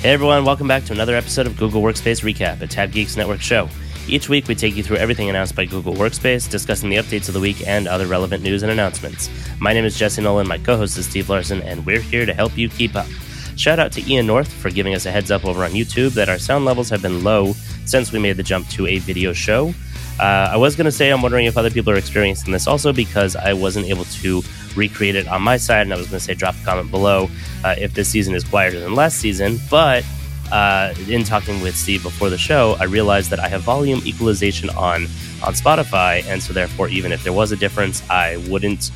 Hey everyone, welcome back to another episode of Google Workspace Recap, a Tab Geeks Network show. Each week we take you through everything announced by Google Workspace, discussing the updates of the week and other relevant news and announcements. My name is Jesse Nolan, my co host is Steve Larson, and we're here to help you keep up. Shout out to Ian North for giving us a heads up over on YouTube that our sound levels have been low since we made the jump to a video show. Uh, I was going to say I'm wondering if other people are experiencing this also because I wasn't able to recreate it on my side, and I was going to say drop a comment below uh, if this season is quieter than last season. But uh, in talking with Steve before the show, I realized that I have volume equalization on on Spotify, and so therefore, even if there was a difference, I wouldn't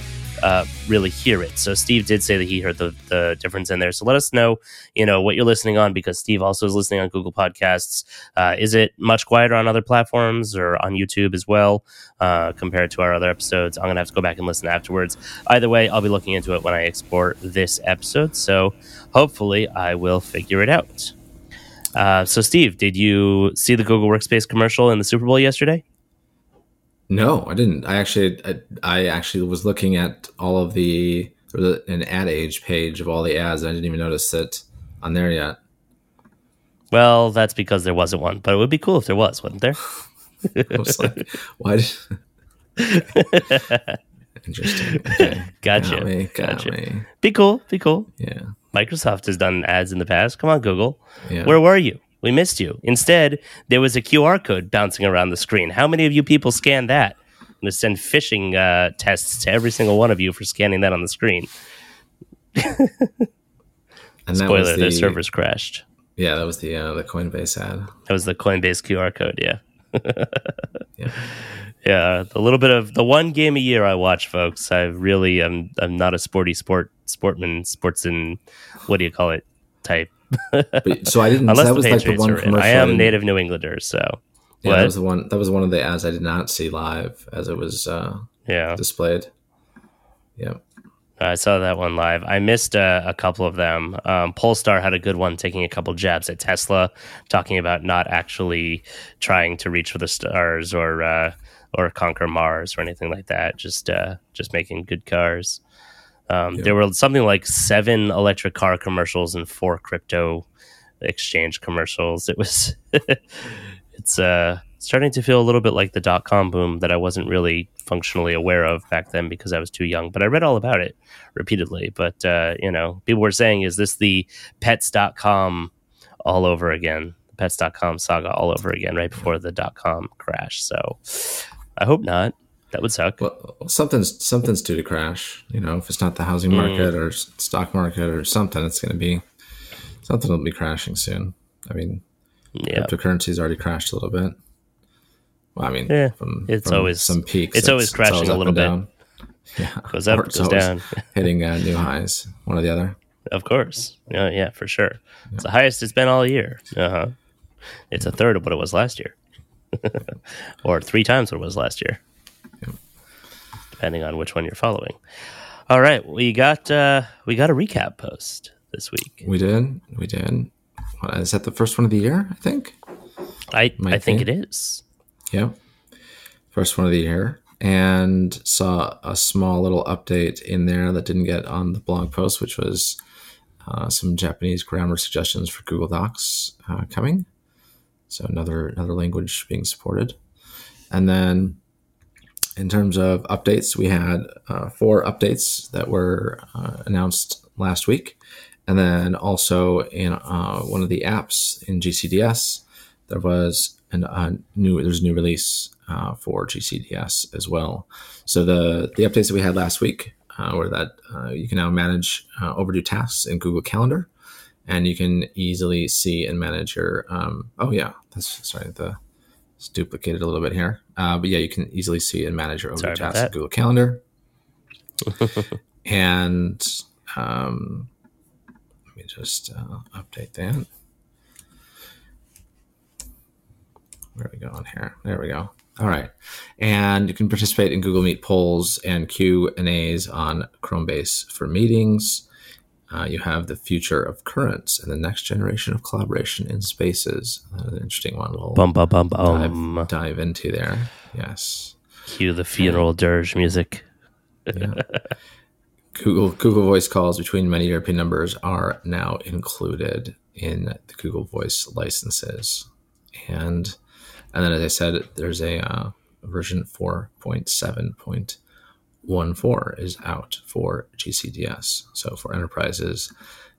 uh, really hear it. So Steve did say that he heard the, the difference in there. So let us know, you know, what you're listening on because Steve also is listening on Google Podcasts. Uh, is it much quieter on other platforms or on YouTube as well uh, compared to our other episodes? I'm gonna have to go back and listen afterwards. Either way, I'll be looking into it when I export this episode. So hopefully, I will figure it out. Uh, so, Steve, did you see the Google Workspace commercial in the Super Bowl yesterday? No, I didn't. I actually, I, I actually was looking at all of the an ad age page of all the ads. And I didn't even notice it on there yet. Well, that's because there wasn't one, but it would be cool if there was, wouldn't there? I was like, why? Interesting. Okay. Gotcha. Got me, got gotcha. me. Be cool. Be cool. Yeah. Microsoft has done ads in the past. Come on, Google. Yeah. Where were you? We missed you. Instead, there was a QR code bouncing around the screen. How many of you people scanned that? I'm going to send phishing uh, tests to every single one of you for scanning that on the screen. And that Spoiler: was their the- servers crashed. Yeah, that was the uh, the Coinbase ad. That was the Coinbase QR code. Yeah. Yeah. Yeah, the little bit of the one game a year I watch, folks. I really am. I'm not a sporty sport sportman, sports and What do you call it? Type. But, so I didn't. Unless that was like the one commercial. I am native New Englander, so Yeah, what? that was the one. That was one of the ads I did not see live as it was uh, yeah. displayed. Yeah. I saw that one live. I missed uh, a couple of them. Um, Polestar had a good one, taking a couple jabs at Tesla, talking about not actually trying to reach for the stars or uh, or conquer Mars or anything like that. Just uh, just making good cars. Um, There were something like seven electric car commercials and four crypto exchange commercials. It was it's uh, starting to feel a little bit like the dot com boom that I wasn't really functionally aware of back then because I was too young. But I read all about it repeatedly. But uh, you know, people were saying, "Is this the pets.com all over again?" The pets.com saga all over again right before the dot com crash. So I hope not. That would suck. Well, something's something's due to crash. You know, if it's not the housing Hmm. market or stock market or something, it's going to be something will be crashing soon. I mean, yeah. cryptocurrency's already crashed a little bit. Well, I mean, Yeah, from, it's from always- some peaks. it's always crashing a up little and bit. Yeah, Goes up, it's goes down. hitting uh, new highs, one or the other. Of course. Yeah, yeah, for sure. It's the highest it's been all year. Uh-huh. It's a third of what it was last year. or three times what it was last year. Depending on which one you're following. All right, we got uh we got a recap post this week. We did, we did. Is that the first one of the year? I think. I I think it is. Yeah. First one of the year. And saw a small little update in there that didn't get on the blog post, which was uh, some Japanese grammar suggestions for Google Docs uh, coming. So another another language being supported. And then in terms of updates, we had uh, four updates that were uh, announced last week. And then also in uh, one of the apps in GCDS, there was an, a new there's a new release uh, for GCDS as well. So the the updates that we had last week uh, were that uh, you can now manage overdue tasks in Google Calendar, and you can easily see and manage your. Um, oh yeah, that's sorry the it's duplicated a little bit here, uh, but yeah, you can easily see and manage your own Sorry tasks in. Google Calendar. and um, let me just uh, update that. Where are we going here? There we go. All right, and you can participate in Google Meet polls and Q and A's on Chromebase for meetings. Uh, you have the future of currents and the next generation of collaboration in spaces. Uh, an interesting one. We'll Bum bum bum bum. dive, dive into there. Yes. Cue the funeral dirge music. Yeah. Google Google Voice calls between many European numbers are now included. in the Google Voice licenses. And and then, as I said, there's a uh, version 4.7.14 is out for GCDS. So for enterprises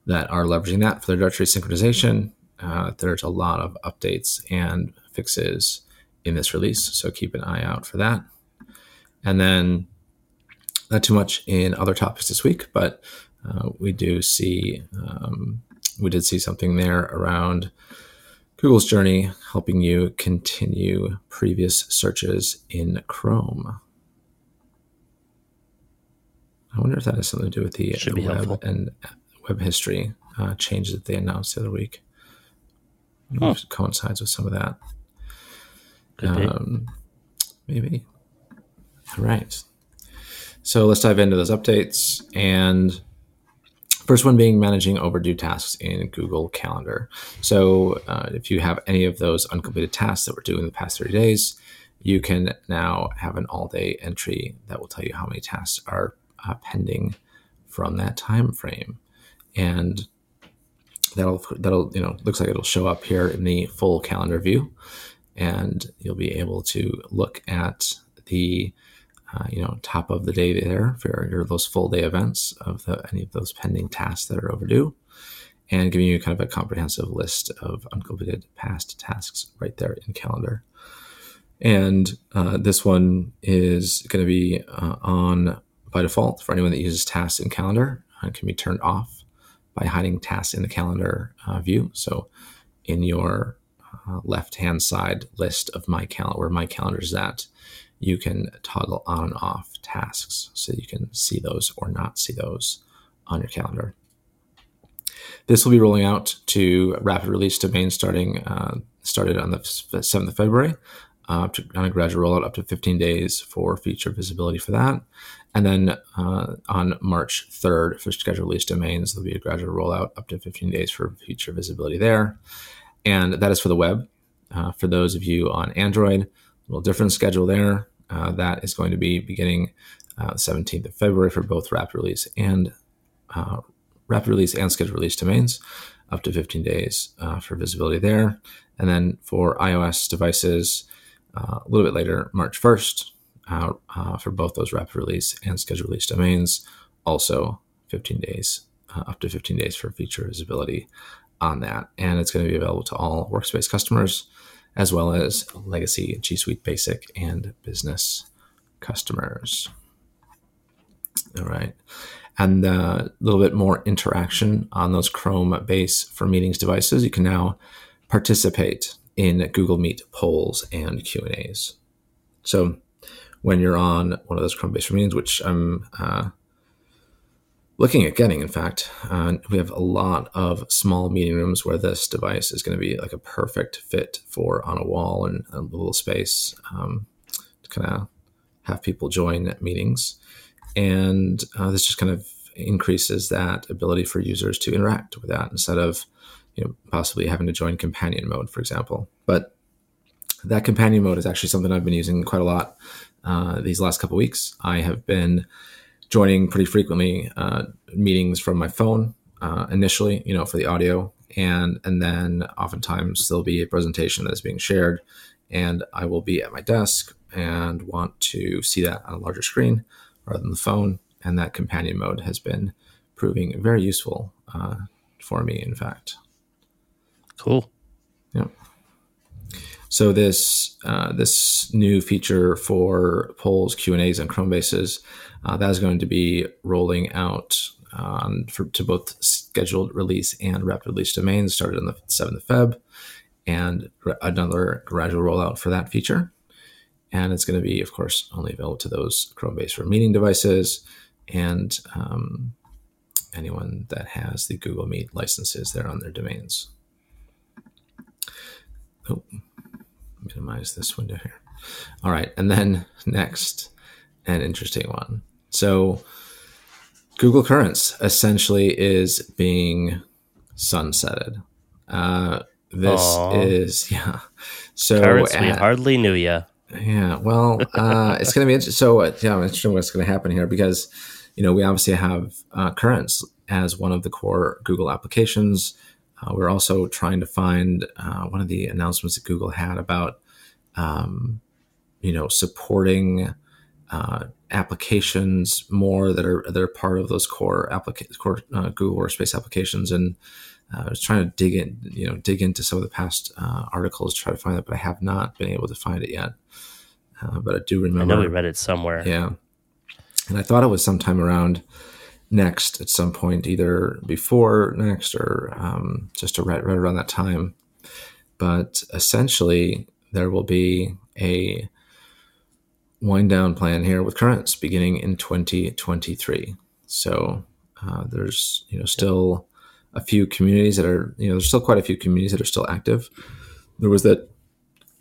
that are leveraging that for their directory synchronization, uh, there's a lot of updates and fixes in this release. So keep an eye out for that. And then not too much in other topics this week, but uh, we do see um, we did see something there around Google's journey, helping you continue previous searches in Chrome. I wonder if that has something to do with the, the web helpful. and web history uh, changes that they announced the other week. Huh. coincides with some of that. Um, maybe. All right. So let's dive into those updates. And first one being managing overdue tasks in Google Calendar. So uh, if you have any of those uncompleted tasks that were due in the past 30 days, you can now have an all day entry that will tell you how many tasks are uh, pending from that time frame. And that'll that'll you know looks like it'll show up here in the full calendar view. And you'll be able to look at the uh, you know top of the day there for your, those full day events of the, any of those pending tasks that are overdue. And giving you kind of a comprehensive list of uncompleted past tasks right there in calendar. And uh, this one is going to be uh, on by default. For anyone that uses tasks in calendar and can be turned off by hiding tasks in the calendar uh, view. So in your uh, left hand side list of my calendar where my calendar is at you can toggle on and off tasks so you can see those or not see those on your calendar. This will be rolling out to rapid release domains starting uh, started on the 7th of february. Uh, to, on a gradual rollout up to 15 days for feature visibility for that and then uh, on March 3rd for scheduled release domains, there'll be a gradual rollout up to 15 days for future visibility there and that is for the web. Uh, for those of you on Android, a little different schedule there. Uh, that is going to be beginning uh, 17th of February for both rapid release and uh, rapid release and scheduled release domains, up to 15 days uh, for visibility there. And then for iOS devices, uh, a little bit later, March 1st, Uh, for both those rapid release and scheduled release domains, also 15 days, uh, up to 15 days for feature visibility on that. And it's going to be available to all workspace customers as well as legacy G Suite Basic and business customers. All right. And uh, a little bit more interaction on those Chromebase for meetings devices. You can now participate in Google Meet polls and Q and A's. So when you're on one of those Chrome based meetings, which I'm uh, looking at getting, in fact, uh, we have a lot of small meeting rooms where this device is going to be like a perfect fit for on a wall and a little space um, to kind of have people join meetings. And uh, this just kind of increases that ability for users to interact with that instead of you know, possibly having to join companion mode, for example. But that companion mode is actually something I've been using quite a lot uh, these last couple weeks. I have been joining pretty frequently uh, meetings from my phone uh, initially, you know, for the audio, and and then oftentimes there'll be a presentation that is being shared, and I will be at my desk and want to see that on a larger screen rather than the phone, and that companion mode has been proving very useful uh, for me. In fact, cool. Yeah. So this uh, this new feature for polls, Q and A's, and Chromebases uh, that is going to be rolling out um, for, to both scheduled release and rapid release domains. Started on the seventh of Feb, and another gradual rollout for that feature. And it's going to be, of course, only available to those Chromebase for meeting devices and um, anyone that has the Google Meet licenses there on their domains. Oh, minimize this window here. All right, and then next, an interesting one. So, Google Currents essentially is being sunsetted. Uh, this Aww. is yeah. So Currents, at, we hardly knew you. Yeah, well, uh, it's going to be interesting. So, uh, yeah, I'm interested in what's going to happen here because, you know, we obviously have uh, Currents as one of the core Google applications uh, we're also trying to find uh, one of the announcements that Google had about, um, you know, supporting uh, applications more that are that are part of those core applica- core uh, Google Workspace applications. And uh, I was trying to dig in, you know, dig into some of the past uh, articles to try to find that, but I have not been able to find it yet. but I do remember. I know we read it somewhere. Yeah, and I thought it was sometime around next at some point, either before next or um, just right, right around that time. But essentially, there will be a wind down plan here with currents beginning in 2023. So uh, there's you know still a few communities that are you know there's still quite a few communities that are still active. There was that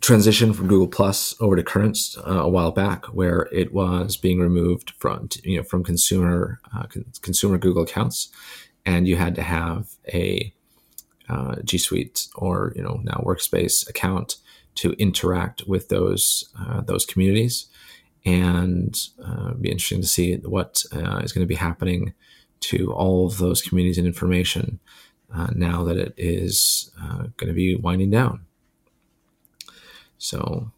transition from Google Plus over to Currents uh, a while back, where it was being removed from you know from consumer uh, con- consumer Google accounts, and you had to have a uh, G Suite or you know now Workspace account to interact with those uh, those communities, and uh, be interesting to see what uh, is going to be happening to all of those communities and information now that it is going to be winding down. So,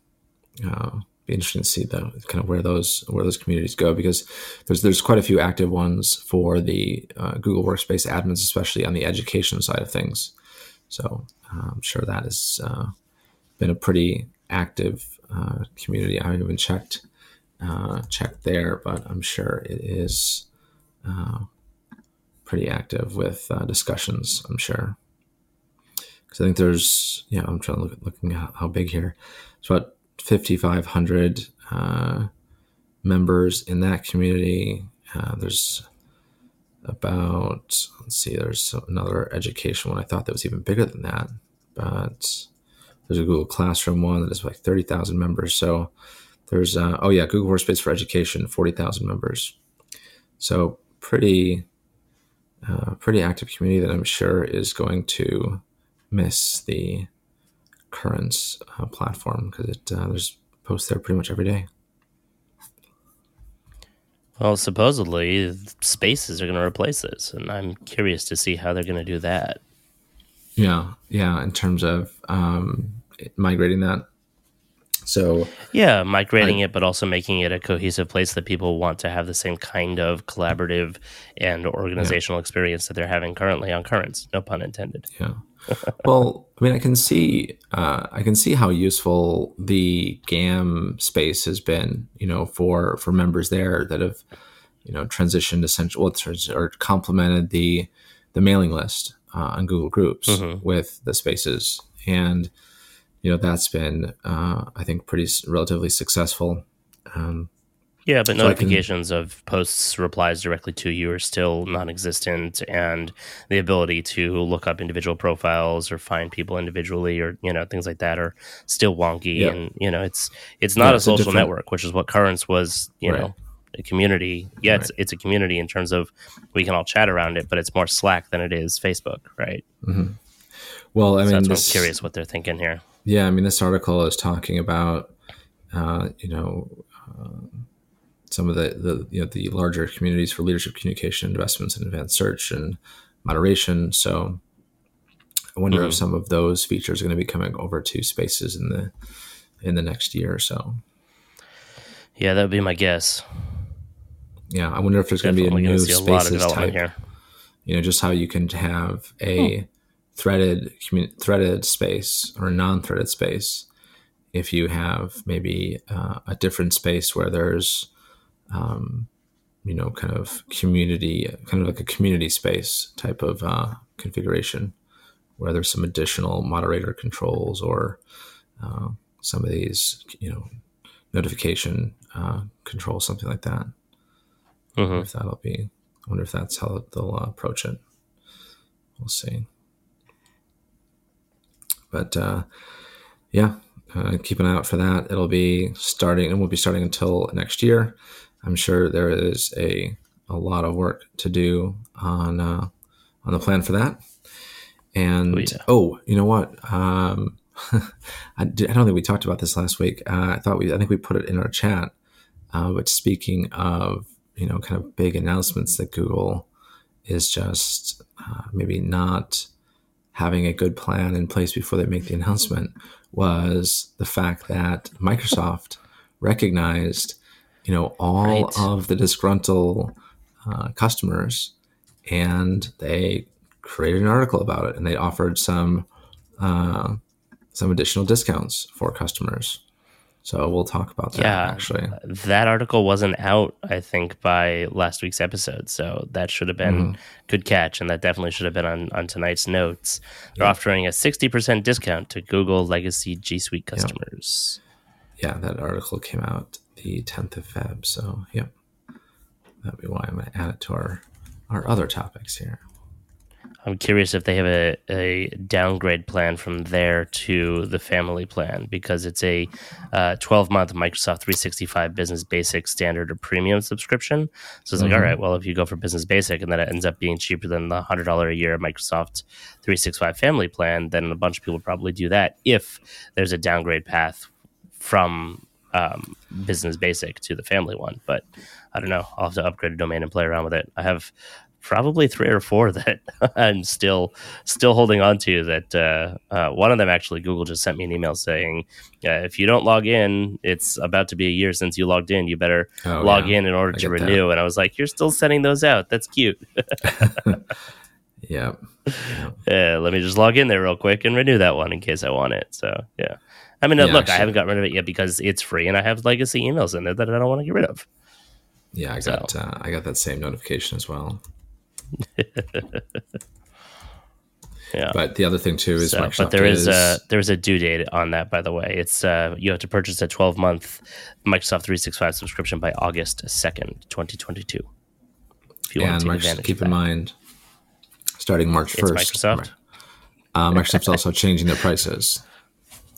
uh, be interesting to see the kind of where those where those communities go because there's there's quite a few active ones for the uh, Google Workspace admins, especially on the education side of things. So uh, I'm sure that has uh, been a pretty active uh, community. I haven't even checked uh, checked there, but I'm sure it is pretty active with discussions. I'm sure I think there's yeah I'm trying to look looking at how big here. It's about 5,500 uh, members in that community. Uh, there's about let's see, there's another education one. I thought that was even bigger than that, but there's a Google Classroom one that is like 30,000 members. So there's uh, oh yeah, Google Workspace for Education, 40,000 members. So pretty uh, pretty active community that I'm sure is going to miss the Currents uh, platform because it uh, there's posts there pretty much every day. Well, supposedly spaces are going to replace this, and I'm curious to see how they're going to do that. Yeah, yeah. In terms of um, migrating that, so yeah, migrating I, it, but also making it a cohesive place that people want to have the same kind of collaborative and organizational yeah. experience that they're having currently on Currents. No pun intended. Yeah. Well, I mean, I can see, uh, I can see how useful the GAM space has been, you know, for for members there that have, you know, transitioned essential or complemented the the mailing list uh, on Google Groups mm-hmm. with the spaces, and you know that's been, uh, I think, pretty relatively successful. Um, yeah, but so notifications can, of posts, replies directly to you are still non-existent, and the ability to look up individual profiles or find people individually, or you know things like that, are still wonky. Yeah. And you know, it's it's not yeah, a social a network, which is what Currents was. You right. know, a community. Yeah, right. it's it's a community in terms of we can all chat around it, but it's more Slack than it is Facebook, right? Mm-hmm. Well, I so mean, this, I'm curious what they're thinking here. Yeah, I mean, this article is talking about, uh, you know. Uh, some of the, the you know the larger communities for leadership communication investments in advanced search and moderation. So I wonder mm-hmm. if some of those features are going to be coming over to spaces in the in the next year or so. Yeah, that would be my guess. Yeah, I wonder if there's going to be a new spaces a type. Here. You know, just how you can have a hmm. threaded threaded space or a non-threaded space if you have maybe uh, a different space where there's um, you know, kind of community, kind of like a community space type of uh, configuration, where there's some additional moderator controls or uh, some of these, you know, notification uh, controls, something like that. Mm-hmm. If that'll be, I wonder if that's how they'll uh, approach it. We'll see. But uh, yeah, uh, keep an eye out for that. It'll be starting, and won't be starting until next year. I'm sure there is a a lot of work to do on uh, on the plan for that. And oh, yeah. oh you know what? Um, I, did, I, don't think we talked about this last week. Uh, I thought we, I think we put it in our chat. Uh, but speaking of, you know, kind of big announcements that Google is just uh, maybe not having a good plan in place before they make the announcement was the fact that Microsoft recognized, you know, all right. of the disgruntled uh, customers, and they created an article about it, and they offered some uh, some additional discounts for customers. So we'll talk about that. Yeah, actually, that article wasn't out, I think, by last week's episode. So that should have been mm-hmm. good catch, and that definitely should have been on, on tonight's notes. They're yeah. offering a sixty percent discount to Google Legacy G Suite customers. Yeah. yeah, that article came out the tenth of Feb. So yep, that'd be why I'm going to add it to our our other topics here. I'm curious if they have a, a downgrade plan from there to the family plan because it's a uh, 12 month Microsoft 365 Business Basic Standard or Premium subscription. So it's mm-hmm. like, all right, well, if you go for Business Basic and then it ends up being cheaper than the $100 a year Microsoft 365 family plan, then a bunch of people probably do that if there's a downgrade path from um, Business Basic to the family one. But I don't know. I'll have to upgrade a domain and play around with it. I have probably three or four that I'm still still holding on to. That uh, uh, one of them actually, Google just sent me an email saying, uh, if you don't log in, it's about to be a year since you logged in. You better oh, log yeah. in in order I to renew. That. And I was like, you're still sending those out. That's cute. yeah. Yeah. Let me just log in there real quick and renew that one in case I want it. So yeah. I mean, yeah, look, actually, I haven't got rid of it yet because it's free, and I have legacy emails in there that I don't want to get rid of. Yeah, I got so. uh, I got that same notification as well. yeah. But the other thing too is so, but there is, is a there's a due date on that by the way. It's uh you have to purchase a 12 month Microsoft 365 subscription by August 2nd, 2022. If you and want to Microsoft, keep in mind starting March 1st. Microsoft. Uh, Microsoft's also changing their prices.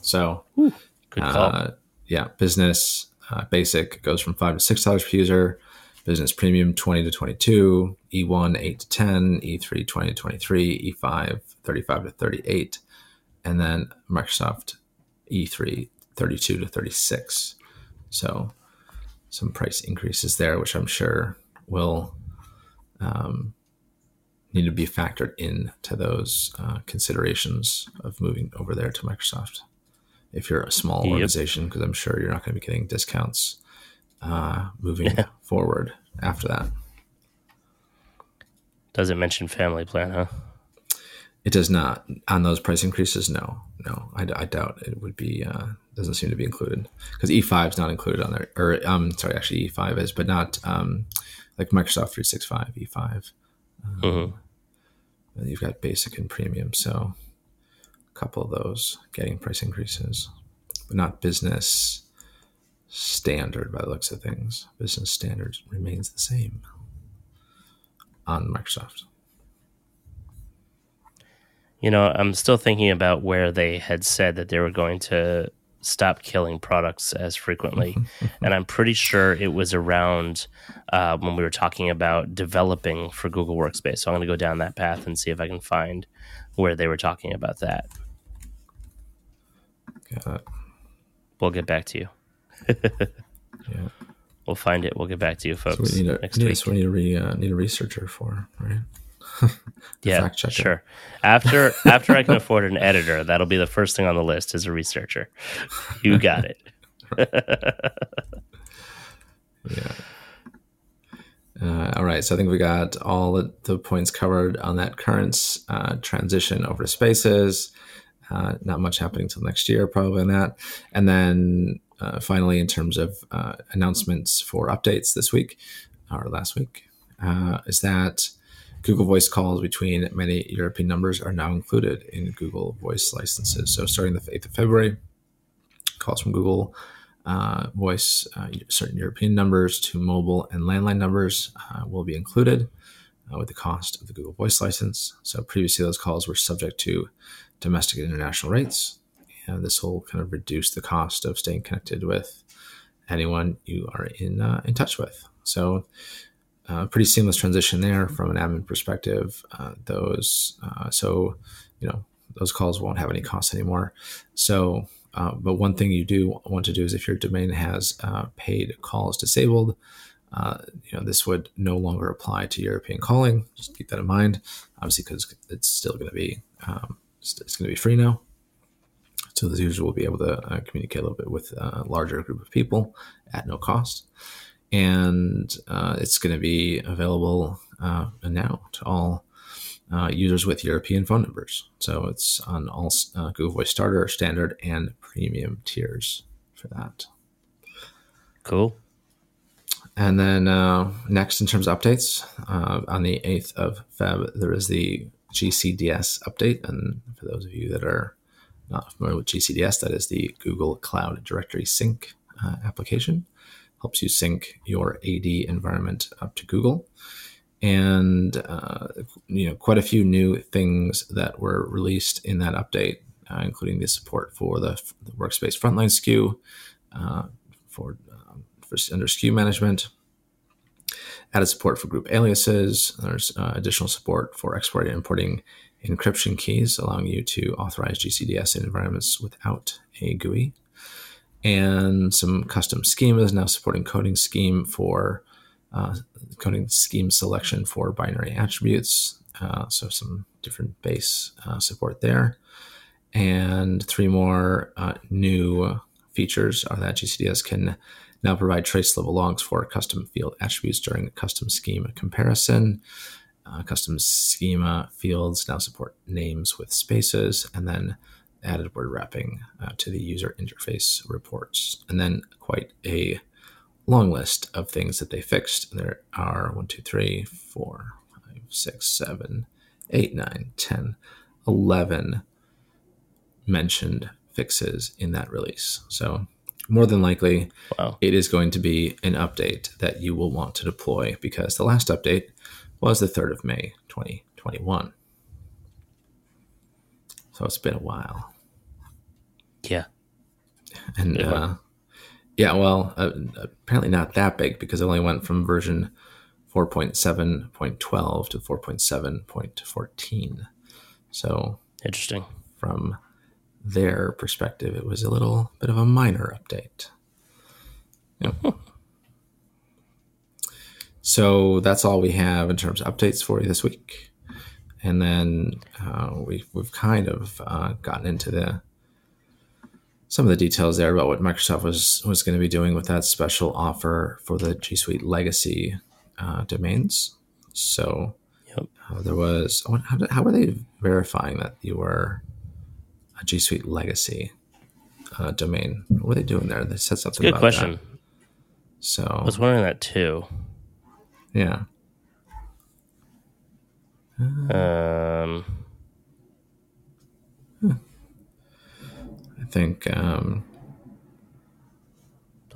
So, Ooh, good call. Uh, yeah, business uh, basic goes from five to six dollars per user Business Premium 20 to 22, E1 8 to 10, E3 20 to 23, E5 35 to 38, and then Microsoft E3 32 to 36. So some price increases there, which I'm sure will um, need to be factored in to those uh, considerations of moving over there to Microsoft. If you're a small yep. organization, because I'm sure you're not going to be getting discounts uh, moving yeah. forward after that. Does it mention family plan, huh? It does not on those price increases. No, no, I, I doubt it would be. Uh, doesn't seem to be included because E5 is not included on there. Or um, sorry, actually E5 is, but not um, like Microsoft 365 E5. Um, mm-hmm. You've got basic and premium, so couple of those getting price increases, but not business standard by the looks of things. Business standards remains the same on Microsoft. You know, I'm still thinking about where they had said that they were going to stop killing products as frequently. and I'm pretty sure it was around uh, when we were talking about developing for Google Workspace. So I'm going to go down that path and see if I can find where they were talking about that. Got it. We'll get back to you yeah. We'll find it. We'll get back to you, folks. So we need a, next week. Yes, we need a re, uh, need a researcher for right. yeah, sure. After after I can afford an editor, that'll be the first thing on the list is a researcher. You got it. yeah. Uh, all right, so I think we got all the points covered on that current uh, transition over to spaces. Uh, not much happening till next year, probably on that. And then uh, finally, in terms of uh, announcements for updates this week or last week, uh, is that Google Voice calls between many European numbers are now included in Google Voice licenses. So starting the 8th of February, calls from Google uh, Voice, uh, certain European numbers to mobile and landline numbers will be included. with the cost of the Google Voice license. So previously, those calls were subject to domestic and international rates. And this will kind of reduce the cost of staying connected with anyone you are in uh, in touch with. So, uh, pretty seamless transition there from an admin perspective. Uh, those uh, so you know those calls won't have any cost anymore. So, uh, but one thing you do want to do is if your domain has uh, paid calls disabled, you know this would no longer apply to European calling. Just keep that in mind, obviously, because it's still going to be um, it's, going to be free now. So the user will be able to uh, communicate a little bit with a larger group of people at no cost. And uh, it's going to be available uh, now to all uh, users with European phone numbers. So it's on all uh, Google Voice Starter, Standard, and Premium tiers for that. Cool. And then uh, next, in terms of updates, uh, on the 8th of Feb, there is the GCDS update. And for those of you that are not familiar with GCDS, that is the Google Cloud Directory Sync uh, application. Helps you sync your AD environment up to Google. And, uh, you know, quite a few new things that were released in that update, uh, including the support for the, the Workspace Frontline SKU, uh, for, um, for under SKU management, added support for group aliases. There's uh, additional support for exporting and importing encryption keys, allowing you to authorize GCDS in environments without a GUI. And some custom schemas now supporting coding scheme for uh, coding scheme selection for binary attributes. Uh, so some different base uh, support there. And three more uh, new features are that GCDS can now provide trace level logs for custom field attributes during a custom schema comparison. Uh, custom schema fields now support names with spaces, and then added word wrapping uh, to the user interface reports. And then quite a long list of things that they fixed. There are one, two, three, four, five, six, seven, eight, nine, 10, 11 mentioned fixes in that release. So more than likely, wow. it is going to be an update that you will want to deploy because the last update was the 3rd of May, 2021. So it's been a while. Yeah. And uh, yeah, well, uh, apparently not that big because it only went from version 4.7.12 to 4.7.14. So interesting. From their perspective, it was a little bit of a minor update. Yep. so that's all we have in terms of updates for you this week. And then uh, we've, we've kind of uh, gotten into the some of the details there about what Microsoft was was going to be doing with that special offer for the G Suite Legacy uh, domains. So yep. uh, there was how, how were they verifying that you were a G Suite legacy uh, domain. What are they doing there? They said something. Good question. That. So I was wondering that too. Yeah. Um. I think. Um,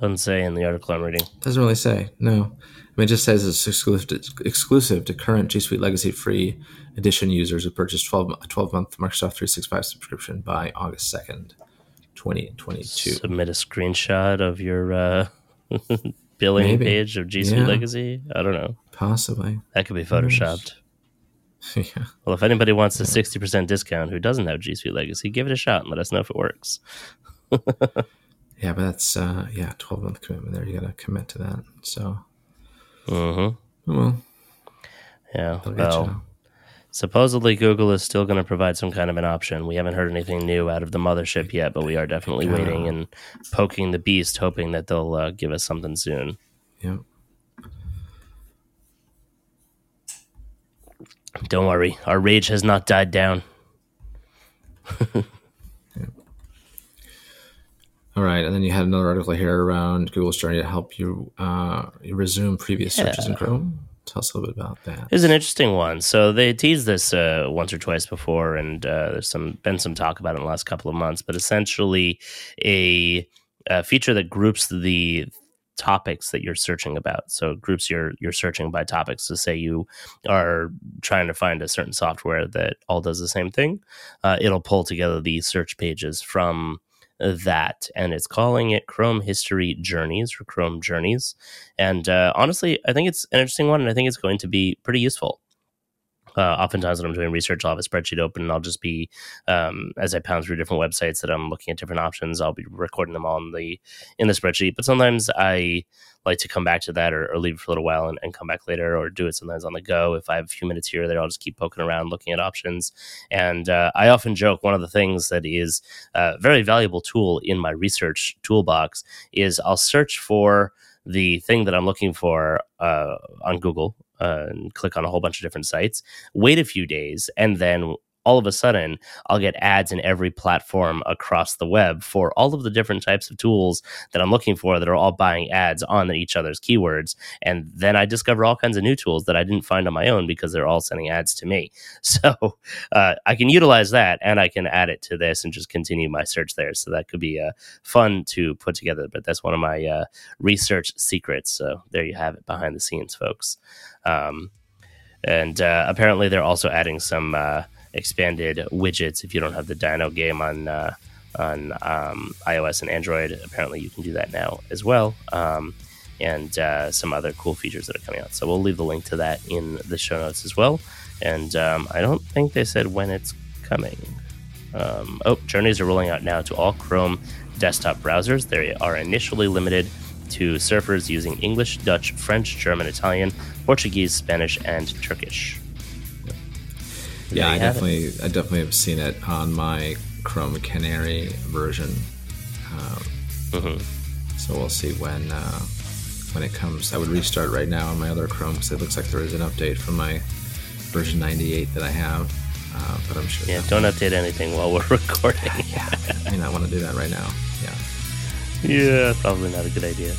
doesn't say in the article I'm reading. Doesn't really say. No. I mean, it just says it's exclusive to, exclusive to current G Suite Legacy free edition users who purchased 12, a 12 month Microsoft 365 subscription by August 2nd, 2022. Submit a screenshot of your uh, billing Maybe. page of G Suite yeah. Legacy. I don't know. Possibly. That could be photoshopped. yeah. Well, if anybody wants a 60% discount who doesn't have G Suite Legacy, give it a shot and let us know if it works. yeah, but that's, uh, yeah, 12 month commitment there. You got to commit to that. So. Mm-hmm. Well, yeah. Well, supposedly Google is still going to provide some kind of an option. We haven't heard anything new out of the mothership yet, but we are definitely waiting and poking the beast, hoping that they'll uh, give us something soon. Yep. Don't worry, our rage has not died down. All right, and then you had another article here around Google's journey to help you uh, resume previous yeah. searches in Chrome. Tell us a little bit about that. It's an interesting one. So they teased this uh, once or twice before, and uh, there's some been some talk about it in the last couple of months. But essentially, a, a feature that groups the topics that you're searching about. So groups you're you're searching by topics. So say you are trying to find a certain software that all does the same thing, uh, it'll pull together the search pages from that and it's calling it chrome history journeys or chrome journeys. And uh, honestly i think it's an interesting one and i think it's going to be pretty useful uh, oftentimes when I'm doing research, I'll have a spreadsheet open and I'll just be, um, as I pound through different websites that I'm looking at different options, I'll be recording them all in the in the spreadsheet. But sometimes I like to come back to that or, or leave it for a little while and, and, come back later or do it sometimes on the go. If I have a few minutes here or there, I'll just keep poking around looking at options. And uh, I often joke one of the things that is a very valuable tool in my research toolbox is I'll search for the thing that I'm looking for uh, on Google uh, and click on a whole bunch of different sites, wait a few days, and then all of a sudden I'll get ads in every platform across the web for all of the different types of tools that I'm looking for that are all buying ads on each other's keywords. And then I discover all kinds of new tools that I didn't find on my own because they're all sending ads to me. So uh, I can utilize that and I can add it to this and just continue my search there. So that could be uh, fun to put together. But that's one of my uh, research secrets. So there you have it behind the scenes, folks. Um, and uh, apparently they're also adding some uh, expanded widgets if you don't have the Dino game on uh, on um, iOS and Android. Apparently, you can do that now as well, um, and uh, some other cool features that are coming out. So we'll leave the link to that in the show notes as well. And um, I don't think they said when it's coming. Um, oh, journeys are rolling out now to all Chrome desktop browsers. They are initially limited to surfers using English, Dutch, French, German, Italian, Portuguese, Spanish, and Turkish yeah, I definitely, it. I definitely have seen it on my Chrome Canary version. Um, mm-hmm. So we'll see when uh, when it comes. I would restart right now on my other Chrome because it looks like there is an update from my version 98 that I have. Uh, but I'm sure. Yeah, don't update anything while we're recording. yeah, I mean, I want to do that right now. Yeah. Yeah, probably not a good idea.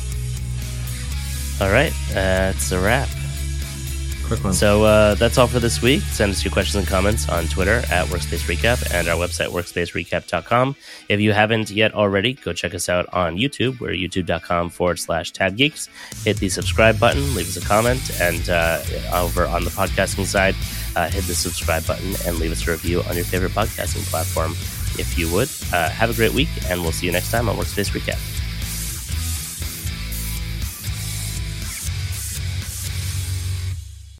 All right, that's a wrap. Quick one. So uh, that's all for this week. Send us your questions and comments on Twitter at Workspace Recap and our website, workspacerecap.com. If you haven't yet already, go check us out on YouTube. We're youtube.com forward slash tabgeeks. Hit the subscribe button, leave us a comment, and uh, over on the podcasting side, uh, hit the subscribe button and leave us a review on your favorite podcasting platform if you would. Uh, have a great week, and we'll see you next time on Workspace Recap.